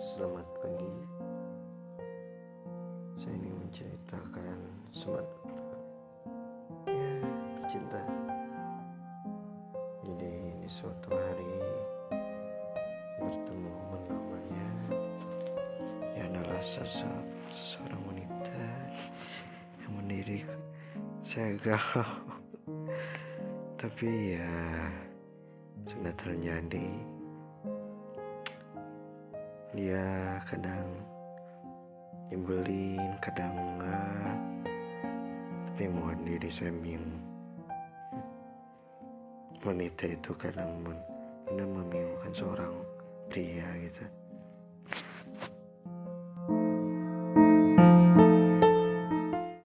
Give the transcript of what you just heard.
Selamat pagi. Saya ingin menceritakan semata ya tercinta. Jadi ini suatu hari bertemu lamanya ya adalah sosok seorang wanita yang mendidik saya galau tapi ya sudah terjadi dia kadang nyebelin kadang enggak. Tapi mohon diri saya bingung wanita itu kadang benar membingungkan seorang pria gitu